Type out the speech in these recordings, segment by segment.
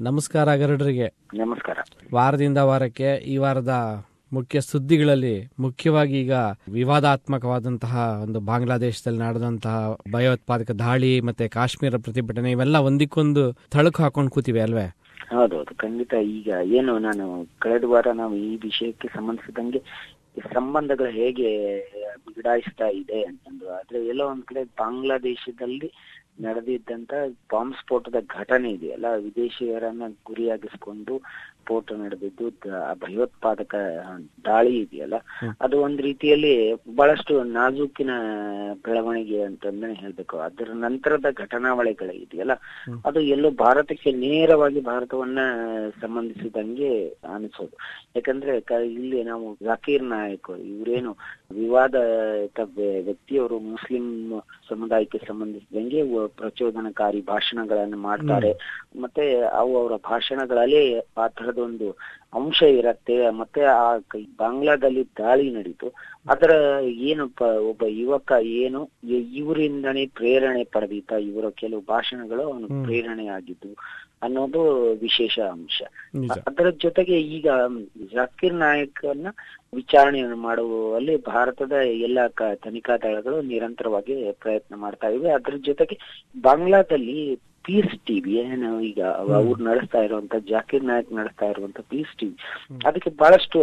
ನಮಸ್ಕಾರ ಗರಡರಿಗೆ. ನಮಸ್ಕಾರ. ವಾರದಿಂದ ವಾರಕ್ಕೆ ಈ ವಾರದ ಮುಖ್ಯ ಸುದ್ದಿಗಳಲ್ಲಿ ಮುಖ್ಯವಾಗಿ ಈಗ ವಿವಾದಾತ್ಮಕವಾದಂತಹ ಒಂದು ಬಾಂಗ್ಲಾದೇಶದಲ್ಲಿ ನಡೆದಂತಹ ಭಯೋತ್ಪಾದಕ ದಾಳಿ ಮತ್ತೆ ಕಾಶ್ಮೀರ ಪ್ರತಿಭಟನೆ ಇವೆಲ್ಲ ಒಂದಿಕ್ಕೊಂದು ತಳಕು ಹಾಕೊಂಡು ಕೂತಿವೆ ಅಲ್ವೇ? ಹೌದೌದು. ಖಂಡಿತ ಈಗ ಏನು ನಾನು ಕಳೆದ ವಾರ ನಾವು ಈ ವಿಷಯಕ್ಕೆ ಸಂಬಂಧಿಸಿದಂಗೆ ಸಂಬಂಧಗಳು ಹೇಗೆ ಬಿಡಾಯಿಸ್ತಾ ಇದೆ ಅಂತಂದು ಆದ್ರೆ ಎಲ್ಲೋ ಒಂದ್ ಕಡೆ ಬಾಂಗ್ಲಾದೇಶದಲ್ಲಿ ನಡೆದಿದ್ದಂತ ಬಾಂಬ್ ಸ್ಫೋಟದ ಘಟನೆ ಇದೆಯಲ್ಲ ವಿದೇಶಿಯರನ್ನ ಗುರಿಯಾಗಿಸ್ಕೊಂಡು ಸ್ಫೋಟ ನಡೆದಿದ್ದು ಆ ಭಯೋತ್ಪಾದಕ ದಾಳಿ ಇದೆಯಲ್ಲ ಅದು ಒಂದ್ ರೀತಿಯಲ್ಲಿ ಬಹಳಷ್ಟು ನಾಜೂಕಿನ ಬೆಳವಣಿಗೆ ಅಂತಂದ್ರೆ ಹೇಳ್ಬೇಕು. ಅದರ ನಂತರದ ಘಟನಾವಳಿಗಳು ಇದೆಯಲ್ಲ ಅದು ಎಲ್ಲೋ ಭಾರತಕ್ಕೆ ನೇರವಾಗಿ ಭಾರತವನ್ನ ಸಂಬಂಧಿಸಿದಂಗೆ ಅನಿಸೋದು. ಯಾಕಂದ್ರೆ ಇಲ್ಲಿ ನಾವು ಜಾಕೀರ್ ನಾಯಕ್ ಇವರೇನು ವಿವಾದ ವ್ಯಕ್ತಿಯವರು ಮುಸ್ಲಿಂ ಸಮುದಾಯಕ್ಕೆ ಸಂಬಂಧಿಸಿದಂಗೆ ಪ್ರಚೋದನಕಾರಿ ಭಾಷಣಗಳನ್ನು ಮಾಡ್ತಾರೆ. ಮತ್ತೆ ಅವು ಅವರ ಭಾಷಣಗಳಲ್ಲಿ ಆ ತರದೊಂದು ಅಂಶ ಇರತ್ತೆ. ಮತ್ತೆ ಆ ಬಾಂಗ್ಲಾದಲ್ಲಿ ದಾಳಿ ನಡೀತು. ಅದರ ಏನು ಒಬ್ಬ ಯುವಕ ಏನು ಇವರಿಂದನೇ ಪ್ರೇರಣೆ ಪಡೆದಿದ್ದ ಇವರ ಕೆಲವು ಭಾಷಣಗಳು ಅವನು ಪ್ರೇರಣೆ ಆಗಿದ್ದು ಅನ್ನೋದು ವಿಶೇಷ ಅಂಶ. ಅದರ ಜೊತೆಗೆ ಈಗ ಜಾಕಿರ್ ನಾಯಕನ್ನ ವಿಚಾರಣೆಯನ್ನು ಮಾಡುವಲ್ಲಿ ಭಾರತದ ಎಲ್ಲ ತನಿಖಾ ದಳಗಳು ನಿರಂತರವಾಗಿ ಪ್ರಯತ್ನ ಮಾಡ್ತಾ ಇವೆ. ಅದ್ರ ಜೊತೆಗೆ ಬಾಂಗ್ಲಾದಲ್ಲಿ ಪೀಸ್ ಟಿವಿ ಏನು ಈಗ ಅವ್ರು ನಡೆಸ್ತಾ ಇರುವಂತ ಜಾಕಿರ್ ನಾಯಕ್ ನಡೆಸ್ತಾ ಇರುವಂತ ಪೀಸ್ ಟಿವಿ ಅದಕ್ಕೆ ಬಹಳಷ್ಟು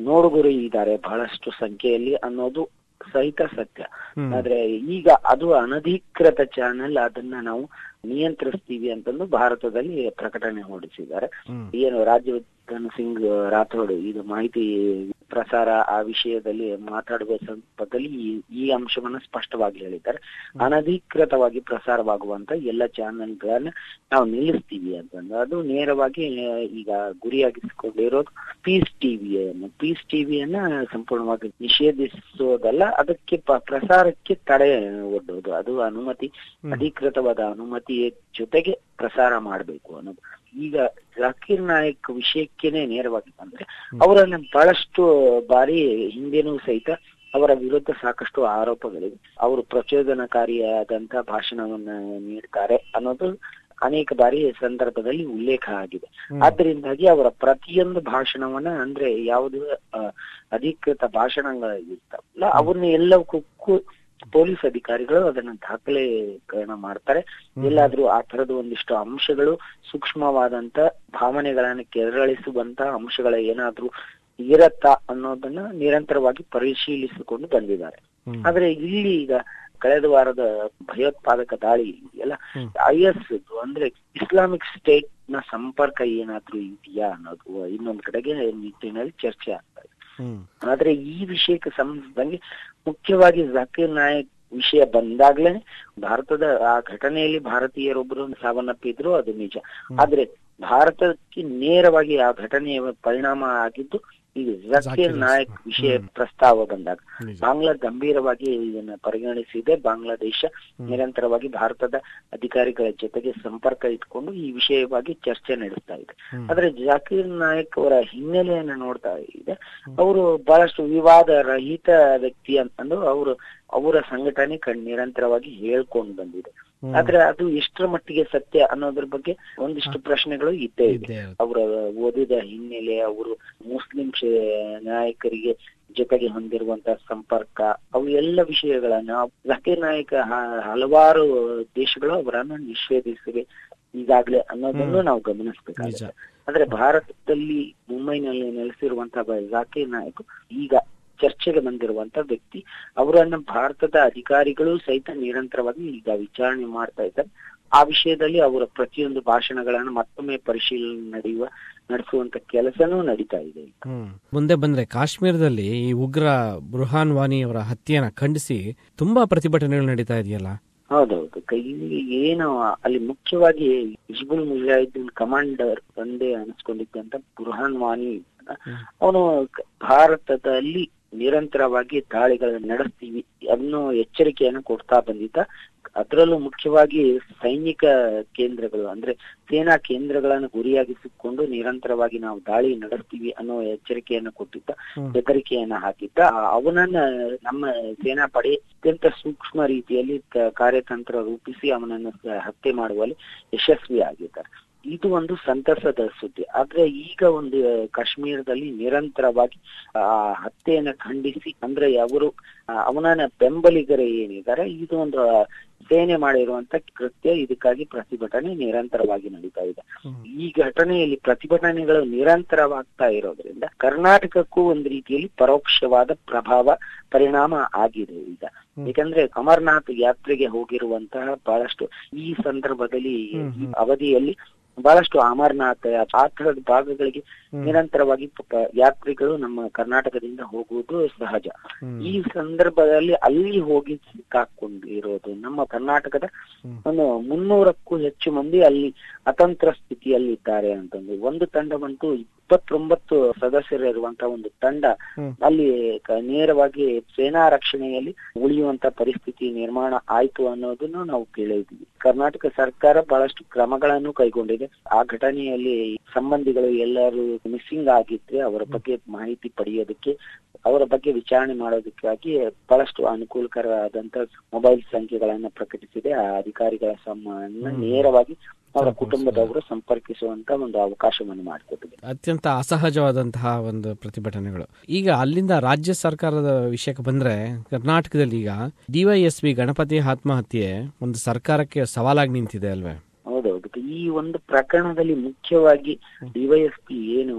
ನೋಡುಗರು ಇದ್ದಾರೆ ಬಹಳಷ್ಟು ಸಂಖ್ಯೆಯಲ್ಲಿ ಅನ್ನೋದು ಸಹಿತ ಸತ್ಯ. ಆದ್ರೆ ಈಗ ಅದು ಅನಧಿಕೃತ ಚಾನೆಲ್ ಅದನ್ನ ನಾವು ನಿಯಂತ್ರಿಸ್ತೀವಿ ಅಂತಂದು ಭಾರತದಲ್ಲಿ ಪ್ರಕಟಣೆ ಹೊರಡಿಸಿದ್ದಾರೆ. ಏನು ರಾಜ್ಯವರ್ಧನ್ ಸಿಂಗ್ ರಾಥೋಡ್ ಇದು ಮಾಹಿತಿ ಪ್ರಸಾರ ಆ ವಿಷಯದಲ್ಲಿ ಮಾತಾಡುವ ಸಂದರ್ಭದಲ್ಲಿ ಈ- ಈ ಅಂಶವನ್ನ ಸ್ಪಷ್ಟವಾಗಿ ಹೇಳಿದ್ದಾರೆ. ಅನಧಿಕೃತವಾಗಿ ಪ್ರಸಾರವಾಗುವಂತ ಎಲ್ಲ ಚಾನೆಲ್ಗಳನ್ನ ನಾವು ನಿಲ್ಲಿಸ್ತೀವಿ ಅಂತಂದ್ರೆ ಅದು ನೇರವಾಗಿ ಈಗ ಗುರಿಯಾಗಿಸಿಕೊಂಡಿರೋದು ಪೀಸ್ ಟಿವಿಯನ್ನು ಪೀಸ್ ಟಿವಿಯನ್ನ ಸಂಪೂರ್ಣವಾಗಿ ನಿಷೇಧಿಸೋದಲ್ಲ ಅದಕ್ಕೆ ಪ್ರಸಾರಕ್ಕೆ ತಡೆ ಒಡ್ಡೋದು. ಅದು ಅನುಮತಿ ಅಧಿಕೃತವಾದ ಅನುಮತಿಯ ಜೊತೆಗೆ ಪ್ರಸಾರ ಮಾಡಬೇಕು ಅನ್ನೋದು. ಈಗ ಜಾಕೀರ್ ನಾಯಕ್ ವಿಷಯಕ್ಕೇನೆ ನೇರವಾಗಿ ಬಂದ್ರೆ ಅವರನ್ನ ಬಹಳಷ್ಟು ಬಾರಿ ಹಿಂದೆನೂ ಸಹಿತ ಅವರ ವಿರುದ್ಧ ಸಾಕಷ್ಟು ಆರೋಪಗಳಿವೆ. ಅವರು ಪ್ರಚೋದನಕಾರಿಯಾದಂತ ಭಾಷಣವನ್ನ ನೀಡ್ತಾರೆ ಅನ್ನೋದು ಅನೇಕ ಬಾರಿ ಸಂದರ್ಭದಲ್ಲಿ ಉಲ್ಲೇಖ ಆಗಿದೆ. ಆದ್ದರಿಂದಾಗಿ ಅವರ ಪ್ರತಿಯೊಂದು ಭಾಷಣವನ್ನ ಅಂದ್ರೆ ಯಾವುದು ಅಧಿಕೃತ ಭಾಷಣಗಳಿರ್ತಾವಲ್ಲ ಅವನ್ನ ಎಲ್ಲವಕ್ಕೂ ಪೊಲೀಸ್ ಅಧಿಕಾರಿಗಳು ಅದನ್ನ ದಾಖಲೆಕರಣ ಮಾಡ್ತಾರೆ. ಎಲ್ಲಾದ್ರೂ ಆ ತರದ ಒಂದಿಷ್ಟು ಅಂಶಗಳು ಸೂಕ್ಷ್ಮವಾದಂತ ಭಾವನೆಗಳನ್ನ ಕೆರಳಿಸುವಂತ ಅಂಶಗಳ ಏನಾದ್ರೂ ಇರತ್ತಾ ಅನ್ನೋದನ್ನ ನಿರಂತರವಾಗಿ ಪರಿಶೀಲಿಸಿಕೊಂಡು ಬಂದಿದ್ದಾರೆ. ಆದ್ರೆ ಇಲ್ಲಿ ಈಗ ಕಳೆದ ವಾರದ ಭಯೋತ್ಪಾದಕ ದಾಳಿ ಎಲ್ಲ ಐ ಎಸ್ ಅಂದ್ರೆ ಇಸ್ಲಾಮಿಕ್ ಸ್ಟೇಟ್ನ ಸಂಪರ್ಕ ಏನಾದ್ರೂ ಇದೆಯಾ ಅನ್ನೋದು ಇನ್ನೊಂದ್ ಕಡೆಗೆ ನಿಟ್ಟಿನಲ್ಲಿ ಚರ್ಚೆ ಆಗ್ತಾ ಇದೆ. ಆದ್ರೆ ಈ ವಿಷಯಕ್ಕೆ ಸಂಬಂಧಿಸಿದಂಗೆ ಮುಖ್ಯವಾಗಿ ಜಕೀರ್ ನಾಯಕ್ ವಿಷಯ ಬಂದಾಗ್ಲೇ ಭಾರತದ ಆ ಘಟನೆಯಲ್ಲಿ ಭಾರತೀಯರೊಬ್ಬರು ಸಾವನ್ನಪ್ಪಿದ್ರು ಅದು ನಿಜ. ಆದ್ರೆ ಭಾರತಕ್ಕೆ ನೇರವಾಗಿ ಆ ಘಟನೆಯ ಪರಿಣಾಮ ಆಗಿದ್ದು ಈ ಜಾಕೀರ್ ನಾಯಕ್. ವಿಷಯ ಪ್ರಸ್ತಾವ ಬಂದಾಗ. ಬಾಂಗ್ಲಾ ಗಂಭೀರವಾಗಿ ಇದನ್ನ ಪರಿಗಣಿಸಿದೆ. ಬಾಂಗ್ಲಾದೇಶ ನಿರಂತರವಾಗಿ ಭಾರತದ ಅಧಿಕಾರಿಗಳ ಜೊತೆಗೆ ಸಂಪರ್ಕ ಇಟ್ಕೊಂಡು ಈ ವಿಷಯವಾಗಿ ಚರ್ಚೆ ನಡೆಸ್ತಾ ಇದೆ. ಆದ್ರೆ ಜಾಕೀರ್ ನಾಯಕ್ ಅವರ ಹಿನ್ನೆಲೆಯನ್ನ ನೋಡ್ತಾ ಇದೆ. ಅವರು ಬಹಳಷ್ಟು ವಿವಾದ ರಹಿತ ವ್ಯಕ್ತಿ ಅಂತಂದು ಅವರು ಅವರ ಸಂಘಟನೆ ನಿರಂತರವಾಗಿ ಹೇಳ್ಕೊಂಡು ಬಂದಿದೆ. ಆದ್ರೆ ಅದು ಎಷ್ಟರ ಮಟ್ಟಿಗೆ ಸತ್ಯ ಅನ್ನೋದ್ರ ಬಗ್ಗೆ ಒಂದಿಷ್ಟು ಪ್ರಶ್ನೆಗಳು ಇದ್ದೇ ಇದೆ. ಅವರ ಓದಿದ ಹಿನ್ನೆಲೆ ಅವರು ಮುಸ್ಲಿಂ ನಾಯಕರಿಗೆ ಜೊತೆಗೆ ಹೊಂದಿರುವಂತಹ ಸಂಪರ್ಕ ಅವು ಎಲ್ಲ ವಿಷಯಗಳನ್ನ ಜಾಕೀರ್ ನಾಯಕ ಹಲವಾರು ದೇಶಗಳು ಅವರನ್ನು ನಿಷೇಧಿಸಿವೆ ಈಗಾಗ್ಲೇ ಅನ್ನೋದನ್ನು ನಾವು ಗಮನಿಸಬೇಕಾಗಿದೆ ಗಮನಿಸಬೇಕಾಗುತ್ತೆ ಆದ್ರೆ ಭಾರತದಲ್ಲಿ ಮುಂಬೈನಲ್ಲಿ ನೆಲೆಸಿರುವಂತಹ ಜಾಕೀರ್ ನಾಯಕ್ ಈಗ ಚರ್ಚೆಗೆ ಬಂದಿರುವಂತ ವ್ಯಕ್ತಿ. ಅವರನ್ನ ಭಾರತದ ಅಧಿಕಾರಿಗಳು ಸಹಿತ ನಿರಂತರವಾಗಿ ಈಗ ವಿಚಾರಣೆ ಮಾಡ್ತಾ ಇದ್ದಾರೆ. ಆ ವಿಷಯದಲ್ಲಿ ಅವರ ಪ್ರತಿಯೊಂದು ಭಾಷಣಗಳನ್ನು ಮತ್ತೊಮ್ಮೆ ಪರಿಶೀಲನೆ ನಡೆಯುವ ನಡೆಸುವಂತ ಕೆಲಸನೂ ನಡೀತಾ ಇದೆ ಮುಂದೆ ಬಂದ್ರೆ ಕಾಶ್ಮೀರದಲ್ಲಿ ಈ ಉಗ್ರ ಬೃಹಾನ್ ವಾನಿ ಅವರ ಹತ್ಯೆಯನ್ನ ಖಂಡಿಸಿ ತುಂಬಾ ಪ್ರತಿಭಟನೆಗಳು ನಡೀತಾ ಇದೆಯಲ್ಲ? ಹೌದೌದು. ಕ- ಇಲ್ಲಿ ಏನು ಅಲ್ಲಿ ಮುಖ್ಯವಾಗಿ ಹಿಜ್ಬುಲ್ ಮುಜಾಹಿದ್ದೀನ್ ಕಮಾಂಡರ್ ಒಂದೇ ಅನಿಸ್ಕೊಂಡಿದ್ದಂತ ಬುರ್ಹಾನ್ ವಾನಿ ಅವನು ಭಾರತದಲ್ಲಿ ನಿರಂತರವಾಗಿ ದಾಳಿಗಳನ್ನು ನಡೆಸ್ತೀವಿ ಅನ್ನೋ ಎಚ್ಚರಿಕೆಯನ್ನು ಕೊಡ್ತಾ ಬಂದಿದ್ದ. ಅದರಲ್ಲೂ ಮುಖ್ಯವಾಗಿ ಸೈನಿಕ ಕೇಂದ್ರಗಳು ಅಂದ್ರೆ ಸೇನಾ ಕೇಂದ್ರಗಳನ್ನು ಗುರಿಯಾಗಿಸಿಕೊಂಡು ನಿರಂತರವಾಗಿ ನಾವು ದಾಳಿ ನಡೆಸ್ತೀವಿ ಅನ್ನೋ ಎಚ್ಚರಿಕೆಯನ್ನು ಕೊಟ್ಟಿದ್ದ ಬೆದರಿಕೆಯನ್ನ ಹಾಕಿದ್ದ. ಅವನನ್ನ ನಮ್ಮ ಸೇನಾ ಪಡೆ ಅತ್ಯಂತ ಸೂಕ್ಷ್ಮ ರೀತಿಯಲ್ಲಿ ಕಾರ್ಯತಂತ್ರ ರೂಪಿಸಿ ಅವನನ್ನು ಹತ್ಯೆ ಮಾಡುವಲ್ಲಿ ಯಶಸ್ವಿ ಆಗಿದ್ದಾರೆ ಇದು ಒಂದು ಸಂತಸದ ಸುದ್ದಿ. ಆದ್ರೆ ಈಗ ಒಂದು ಕಾಶ್ಮೀರದಲ್ಲಿ ನಿರಂತರವಾಗಿ, ಆ, ಹತ್ಯೆಯನ್ನ ಖಂಡಿಸಿ, ಅಂದ್ರೆ ಅವರು ಅವನ ಬೆಂಬಲಿಗರು ಏನಿದ್ದಾರೆ, ಇದು ಒಂದು ಸೇನೆ ಮಾಡಿರುವಂತ ಕೃತ್ಯ ಇದಕ್ಕಾಗಿ ಪ್ರತಿಭಟನೆ ನಿರಂತರವಾಗಿ ನಡೀತಾ ಇದೆ. ಈ ಘಟನೆಯಲ್ಲಿ ಪ್ರತಿಭಟನೆಗಳು ನಿರಂತರವಾಗ್ತಾ ಇರೋದ್ರಿಂದ ಕರ್ನಾಟಕಕ್ಕೂ ಒಂದು ರೀತಿಯಲ್ಲಿ ಪರೋಕ್ಷವಾದ ಪ್ರಭಾವ ಪರಿಣಾಮ ಆಗಿದೆ ಈಗ. ಯಾಕಂದ್ರೆ ಅಮರನಾಥ್ ಯಾತ್ರೆಗೆ ಹೋಗಿರುವಂತಹ ಬಹಳಷ್ಟು ಈ ಸಂದರ್ಭದಲ್ಲಿ ಅವಧಿಯಲ್ಲಿ ಬಹಳಷ್ಟು ಅಮರನಾಥ ಆ ತರದ ಭಾಗಗಳಿಗೆ ನಿರಂತರವಾಗಿ ಯಾತ್ರಿಗಳು ನಮ್ಮ ಕರ್ನಾಟಕದಿಂದ ಹೋಗುವುದು ಸಹಜ. ಈ ಸಂದರ್ಭದಲ್ಲಿ ಅಲ್ಲಿ ಹೋಗಿ ಸಿಕ್ಕಾಕೊಂಡಿರೋದು ನಮ್ಮ ಕರ್ನಾಟಕದ ಒಂದು ಮುನ್ನೂರಕ್ಕೂ ಹೆಚ್ಚು ಮಂದಿ ಅಲ್ಲಿ ಅತಂತ್ರ ಸ್ಥಿತಿಯಲ್ಲಿದ್ದಾರೆ ಅಂತಂದು. ಒಂದು ತಂಡವಂತೂ ಇಪ್ಪತ್ತೊಂಬತ್ತು ಸದಸ್ಯರಿರುವಂತಹ ಒಂದು ತಂಡ ಅಲ್ಲಿ ನೇರವಾಗಿ ಸೇನಾ ರಕ್ಷಣೆಯಲ್ಲಿ ಉಳಿಯುವಂತ ಪರಿಸ್ಥಿತಿ ನಿರ್ಮಾಣ ಆಯ್ತು ಅನ್ನೋದನ್ನು ನಾವು ಕೇಳಿದ್ವಿ ಕರ್ನಾಟಕ ಸರ್ಕಾರ ಬಹಳಷ್ಟು ಕ್ರಮಗಳನ್ನು ಕೈಗೊಂಡಿದೆ. ಆ ಘಟನೆಯಲ್ಲಿ ಸಂಬಂಧಿಗಳು ಎಲ್ಲರೂ ಮಿಸ್ಸಿಂಗ್ ಆಗಿದ್ರೆ ಅವರ ಬಗ್ಗೆ ಮಾಹಿತಿ ಪಡೆಯೋದಕ್ಕೆ ಅವರ ಬಗ್ಗೆ ವಿಚಾರಣೆ ಮಾಡೋದಕ್ಕಾಗಿ ಬಹಳಷ್ಟು ಅನುಕೂಲಕರವಾದಂತ ಮೊಬೈಲ್ ಸಂಖ್ಯೆಗಳನ್ನ ಪ್ರಕಟಿಸಿದೆ. ಆ ಅಧಿಕಾರಿಗಳ ಸಮ್ಮನ್ನ ನೇರವಾಗಿ ಅವರ ಕುಟುಂಬದವರು ಸಂಪರ್ಕಿಸುವಂತ ಒಂದು ಅವಕಾಶವನ್ನು ಮಾಡಿಕೊಟ್ಟಿದೆ. ಅತ್ಯಂತ ಅಸಹಜವಾದಂತಹ ಒಂದು ಪ್ರತಿಭಟನೆಗಳು. ಈಗ ಅಲ್ಲಿಂದ ರಾಜ್ಯ ಸರ್ಕಾರದ ವಿಷಯಕ್ಕೆ ಬಂದ್ರೆ ಕರ್ನಾಟಕದಲ್ಲಿ ಈಗ ಡಿವೈಎಸ್ಪಿ ಗಣಪತಿ ಆತ್ಮಹತ್ಯೆ ಒಂದು ಸರ್ಕಾರಕ್ಕೆ ಸವಾಲಾಗಿ ನಿಂತಿದೆ ಅಲ್ವೇ? ಹೌದೌದು. ಈ ಒಂದು ಪ್ರಕರಣದಲ್ಲಿ ಮುಖ್ಯವಾಗಿ ಡಿವೈಎಸ್ಪಿ ಏನು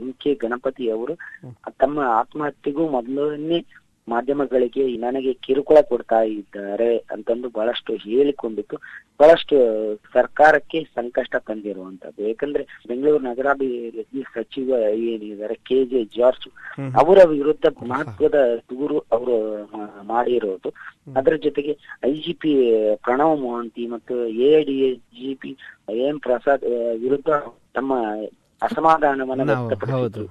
ಎಂ ಕೆ ಗಣಪತಿ ಅವರು ತಮ್ಮ ಆತ್ಮಹತ್ಯೆಗೂ ಮೊದಲನೇ ಮಾಧ್ಯಮಗಳಿಗೆ ನನಗೆ ಕಿರುಕುಳ ಕೊಡ್ತಾ ಇದ್ದಾರೆ ಅಂತಂದು ಬಹಳಷ್ಟು ಹೇಳಿಕೊಂಡಿತ್ತು ಬಹಳಷ್ಟು ಸರ್ಕಾರಕ್ಕೆ ಸಂಕಷ್ಟ ತಂದಿರುವಂತದ್ದು ಯಾಕಂದ್ರೆ ಬೆಂಗಳೂರು ನಗರಾಭಿವೃದ್ಧಿ ಸಚಿವ ಏನಿದ್ದಾರೆ ಕೆ ಜೆ ಜಾರ್ಜ್ ಅವರ ವಿರುದ್ಧ ಮಹತ್ವದ ದೂರು ಅವರು ಮಾಡಿರೋದು. ಅದರ ಜೊತೆಗೆ ಐಜಿಪಿ ಪ್ರಣವ್ ಮೋಹಂತಿ ಮತ್ತು ಎಐಡಿಜಿಪಿ ಎಂ ಪ್ರಸಾದ್ ವಿರುದ್ಧ ತಮ್ಮ ಅಸಮಾಧಾನವನ್ನು ನಾವು- ವ್ಯಕ್ತಪಡಿಸಿದ್ರು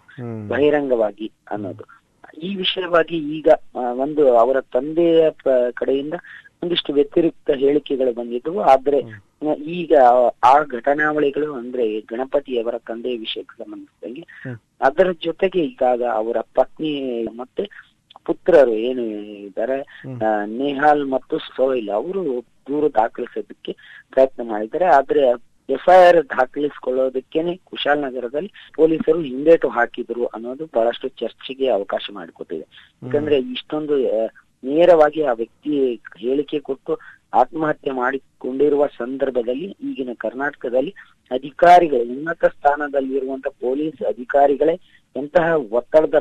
ಬಹಿರಂಗವಾಗಿ ಅನ್ನೋದು. ಈ ವಿಷಯವಾಗಿ ಈಗ ಒಂದು ಅವರ ತಂದೆಯ ಕಡೆಯಿಂದ ಒಂದಿಷ್ಟು ವ್ಯತಿರಿಕ್ತ ಹೇಳಿಕೆಗಳು ಬಂದಿದ್ದವು. ಆದ್ರೆ ಈಗ ಆ ಘಟನಾವಳಿಗಳು ಅಂದ್ರೆ ಗಣಪತಿಯವರ ತಂದೆಯ ವಿಷಯಕ್ಕೆ ಸಂಬಂಧಿಸಿದಂಗೆ ಅದರ ಜೊತೆಗೆ ಈಗಾಗ ಅವರ ಪತ್ನಿ ಮತ್ತೆ ಪುತ್ರರು ಏನು ಇದ್ದಾರೆ ನೇಹಾಲ್ ಮತ್ತು ಸೋಹಿಲ್ ಅವರು ದೂರು ದಾಖಲಿಸೋದಕ್ಕೆ ಪ್ರಯತ್ನ ಮಾಡಿದ್ದಾರೆ. ಆದ್ರೆ ಎಫ್ಐಆರ್ ದಾಖಲಿಸಿಕೊಳ್ಳೋದಕ್ಕೇನೆ ಕುಶಾಲನಗರದಲ್ಲಿ ಪೊಲೀಸರು ಹಿಂದೇಟು ಹಾಕಿದ್ರು ಅನ್ನೋದು ಬಹಳಷ್ಟು ಚರ್ಚೆಗೆ ಅವಕಾಶ ಮಾಡಿಕೊಟ್ಟಿದೆ. ಯಾಕಂದ್ರೆ ಇಷ್ಟೊಂದು ನೇರವಾಗಿ ಆ ವ್ಯಕ್ತಿ ಹೇಳಿಕೆ ಕೊಟ್ಟು ಆತ್ಮಹತ್ಯೆ ಮಾಡಿಕೊಂಡಿರುವ ಸಂದರ್ಭದಲ್ಲಿ ಈಗಿನ ಕರ್ನಾಟಕದಲ್ಲಿ ಅಧಿಕಾರಿಗಳು ಉನ್ನತ ಸ್ಥಾನದಲ್ಲಿರುವಂತ ಪೊಲೀಸ್ ಅಧಿಕಾರಿಗಳೇ ಎಂತಹ ಒತ್ತಡದ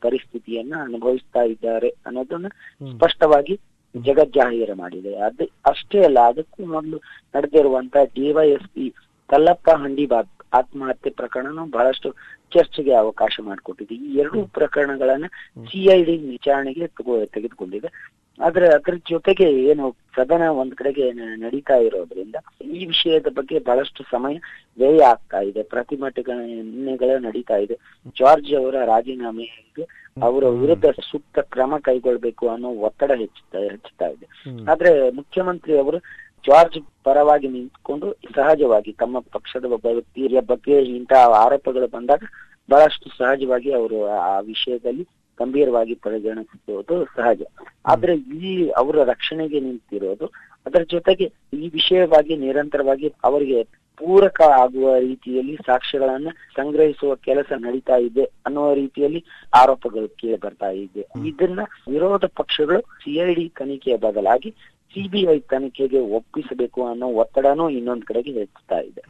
ಪರಿಸ್ಥಿತಿಯನ್ನ ಅನುಭವಿಸ್ತಾ ಇದ್ದಾರೆ ಅನ್ನೋದನ್ನ ಸ್ಪಷ್ಟವಾಗಿ ಜಗಜ್ಜಾಹೀರ ಮಾಡಿದೆ. ಅದು ಅಷ್ಟೇ ಅಲ್ಲ ಅದಕ್ಕೂ ಮೊದಲು ನಡೆದಿರುವಂತಹ ಡಿವೈಎಸ್ಪಿ ಕಲ್ಲಪ್ಪ ಹಂಡಿಬಾಗ್ ಆತ್ಮಹತ್ಯೆ ಪ್ರಕರಣನು ಬಹಳಷ್ಟು ಚರ್ಚೆಗೆ ಅವಕಾಶ ಮಾಡಿಕೊಟ್ಟಿದೆ. ಈ ಎರಡು ಪ್ರಕರಣಗಳನ್ನ ಸಿಐಡಿ ವಿಚಾರಣೆಗೆ ತಗೋ- ತೆಗೆದುಕೊಂಡಿದೆ. ಆದ್ರೆ ಅದ್ರ ಜೊತೆಗೆ ಏನು ಸದನ ಒಂದ್ ಕಡೆಗೆ ನಡೀತಾ ಇರೋದ್ರಿಂದ ಈ ವಿಷಯದ ಬಗ್ಗೆ ಬಹಳಷ್ಟು ಸಮಯ ವ್ಯಯ ಆಗ್ತಾ ಇದೆ. ಪ್ರತಿಭಟನೆಗಳು ನಡೀತಾ ಇದೆ. ಜಾರ್ಜ್ ಅವರ ರಾಜೀನಾಮೆಗೆ ಅವರ ವಿರುದ್ಧ ಸೂಕ್ತ ಕ್ರಮ ಕೈಗೊಳ್ಬೇಕು ಅನ್ನೋ ಒತ್ತಡ ಹೆಚ್ಚುತ್ತಾ ಹೆಚ್ಚುತ್ತಾ ಇದೆ. ಆದ್ರೆ ಮುಖ್ಯಮಂತ್ರಿ ಅವರು ಜಾರ್ಜ್ ಪರವಾಗಿ ನಿಂತ್ಕೊಂಡು ಸಹಜವಾಗಿ ತಮ್ಮ ಪಕ್ಷದ ಒಬ್ಬ ವ್ಯಕ್ತಿಯ ಬಗ್ಗೆ ಇಂತಹ ಆರೋಪಗಳು ಬಂದಾಗ ಬಹಳಷ್ಟು ಸಹಜವಾಗಿ ಅವರು ಆ ವಿಷಯದಲ್ಲಿ ಗಂಭೀರವಾಗಿ ಪರಿಗಣಿಸುವುದು ಸಹಜ. ಆದ್ರೆ ಈ ಅವರ ರಕ್ಷಣೆಗೆ ನಿಂತಿರೋದು ಅದರ ಜೊತೆಗೆ ಈ ವಿಷಯವಾಗಿ ನಿರಂತರವಾಗಿ ಅವರಿಗೆ ಪೂರಕ ಆಗುವ ರೀತಿಯಲ್ಲಿ ಸಾಕ್ಷ್ಯಗಳನ್ನ ಸಂಗ್ರಹಿಸುವ ಕೆಲಸ ನಡೀತಾ ಇದೆ ಅನ್ನುವ ರೀತಿಯಲ್ಲಿ ಆರೋಪಗಳು ಕೇಳಿ ಬರ್ತಾ ಇದೆ ಇದನ್ನ ವಿರೋಧ ಪಕ್ಷಗಳು ಸಿಐಡಿ ತನಿಖೆಯ ಬದಲಾಗಿ ಸಿಬಿಐ ತನಿಖೆಗೆ ಒಪ್ಪಿಸಬೇಕು ಅನ್ನೋ ಒತ್ತಡನೂ ಇನ್ನೊಂದ್ ಕಡೆಗೆ ಹೆಚ್ಚುತ್ತಾ ಇದೆ.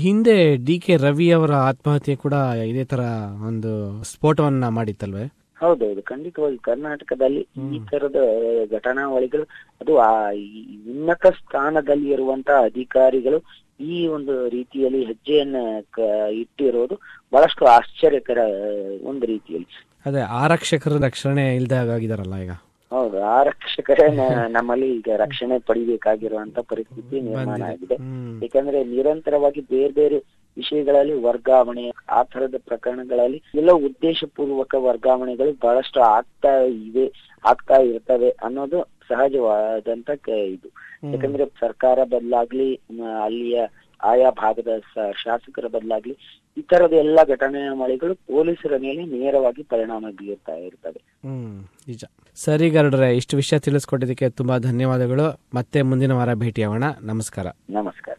ಹಿಂದೆ ಡಿ ಕೆ ರವಿ ಅವರ ಆತ್ಮಹತ್ಯೆ ಕೂಡ ಇದೇ ತರ ಒಂದು ಸ್ಫೋಟವನ್ನ ಮಾಡಿತ್ತಲ್ವೇ? ಹೌದೌದು ಖಂಡಿತವಾಗಿ ಕರ್ನಾಟಕದಲ್ಲಿ ಈ ತರದ ಘಟನಾವಳಿಗಳು ಅದು ಆ ಉನ್ನತ ಸ್ಥಾನದಲ್ಲಿ ಇರುವಂತಹ ಅಧಿಕಾರಿಗಳು ಈ ಒಂದು ರೀತಿಯಲ್ಲಿ ಹೆಜ್ಜೆಯನ್ನ ಇಟ್ಟಿರೋದು ಬಹಳಷ್ಟು ಆಶ್ಚರ್ಯಕರ ಒಂದು ರೀತಿಯಲ್ಲಿ. ಅದೇ ಆರಕ್ಷಕರ ರಕ್ಷಣೆ ಇಲ್ದಾಗಿದಾರಲ್ಲ ಈಗ. ಹೌದು ಆರಕ್ಷಕರೇ ನಮ್ಮಲ್ಲಿ ಈಗ ರಕ್ಷಣೆ ಪಡಿಬೇಕಾಗಿರುವಂತ ಪರಿಸ್ಥಿತಿ ನಿರ್ಮಾಣ ಆಗಿದೆ. ಯಾಕಂದ್ರೆ ನಿರಂತರವಾಗಿ ಬೇರೆ ಬೇರೆ ವಿಷಯಗಳಲ್ಲಿ ವರ್ಗಾವಣೆ ಆ ತರದ ಪ್ರಕರಣಗಳಲ್ಲಿ ಎಲ್ಲ ಉದ್ದೇಶ ಪೂರ್ವಕ ವರ್ಗಾವಣೆಗಳು ಬಹಳಷ್ಟು ಆಗ್ತಾ ಇವೆ ಆಗ್ತಾ ಇರ್ತವೆ ಅನ್ನೋದು ಸಹಜವಾದಂತ ಇದು. ಯಾಕಂದ್ರೆ ಸರ್ಕಾರ ಬದಲಾಗ್ಲಿ ಅಲ್ಲಿಯ ಆಯಾ ಭಾಗದ ಶಾಸಕರ ಬದಲಾಗ್ಲಿ ಈ ತರದ ಎಲ್ಲ ಮಳೆಗಳು ಪೊಲೀಸರ ಮೇಲೆ ನೇರವಾಗಿ ಪರಿಣಾಮ ಬೀರ್ತಾ ಇರ್ತವೆ. ನಿಜ. ಸರಿ ಗರುಡ್ರೆ ಇಷ್ಟು ವಿಷಯ ತಿಳಿಸ್ಕೊಟ್ಟಿದ್ದಕ್ಕೆ ತುಂಬಾ ಧನ್ಯವಾದಗಳು. ಮತ್ತೆ ಮುಂದಿನ ವಾರ ಭೇಟಿಯಾಗೋಣ. ನಮಸ್ಕಾರ. ನಮಸ್ಕಾರ.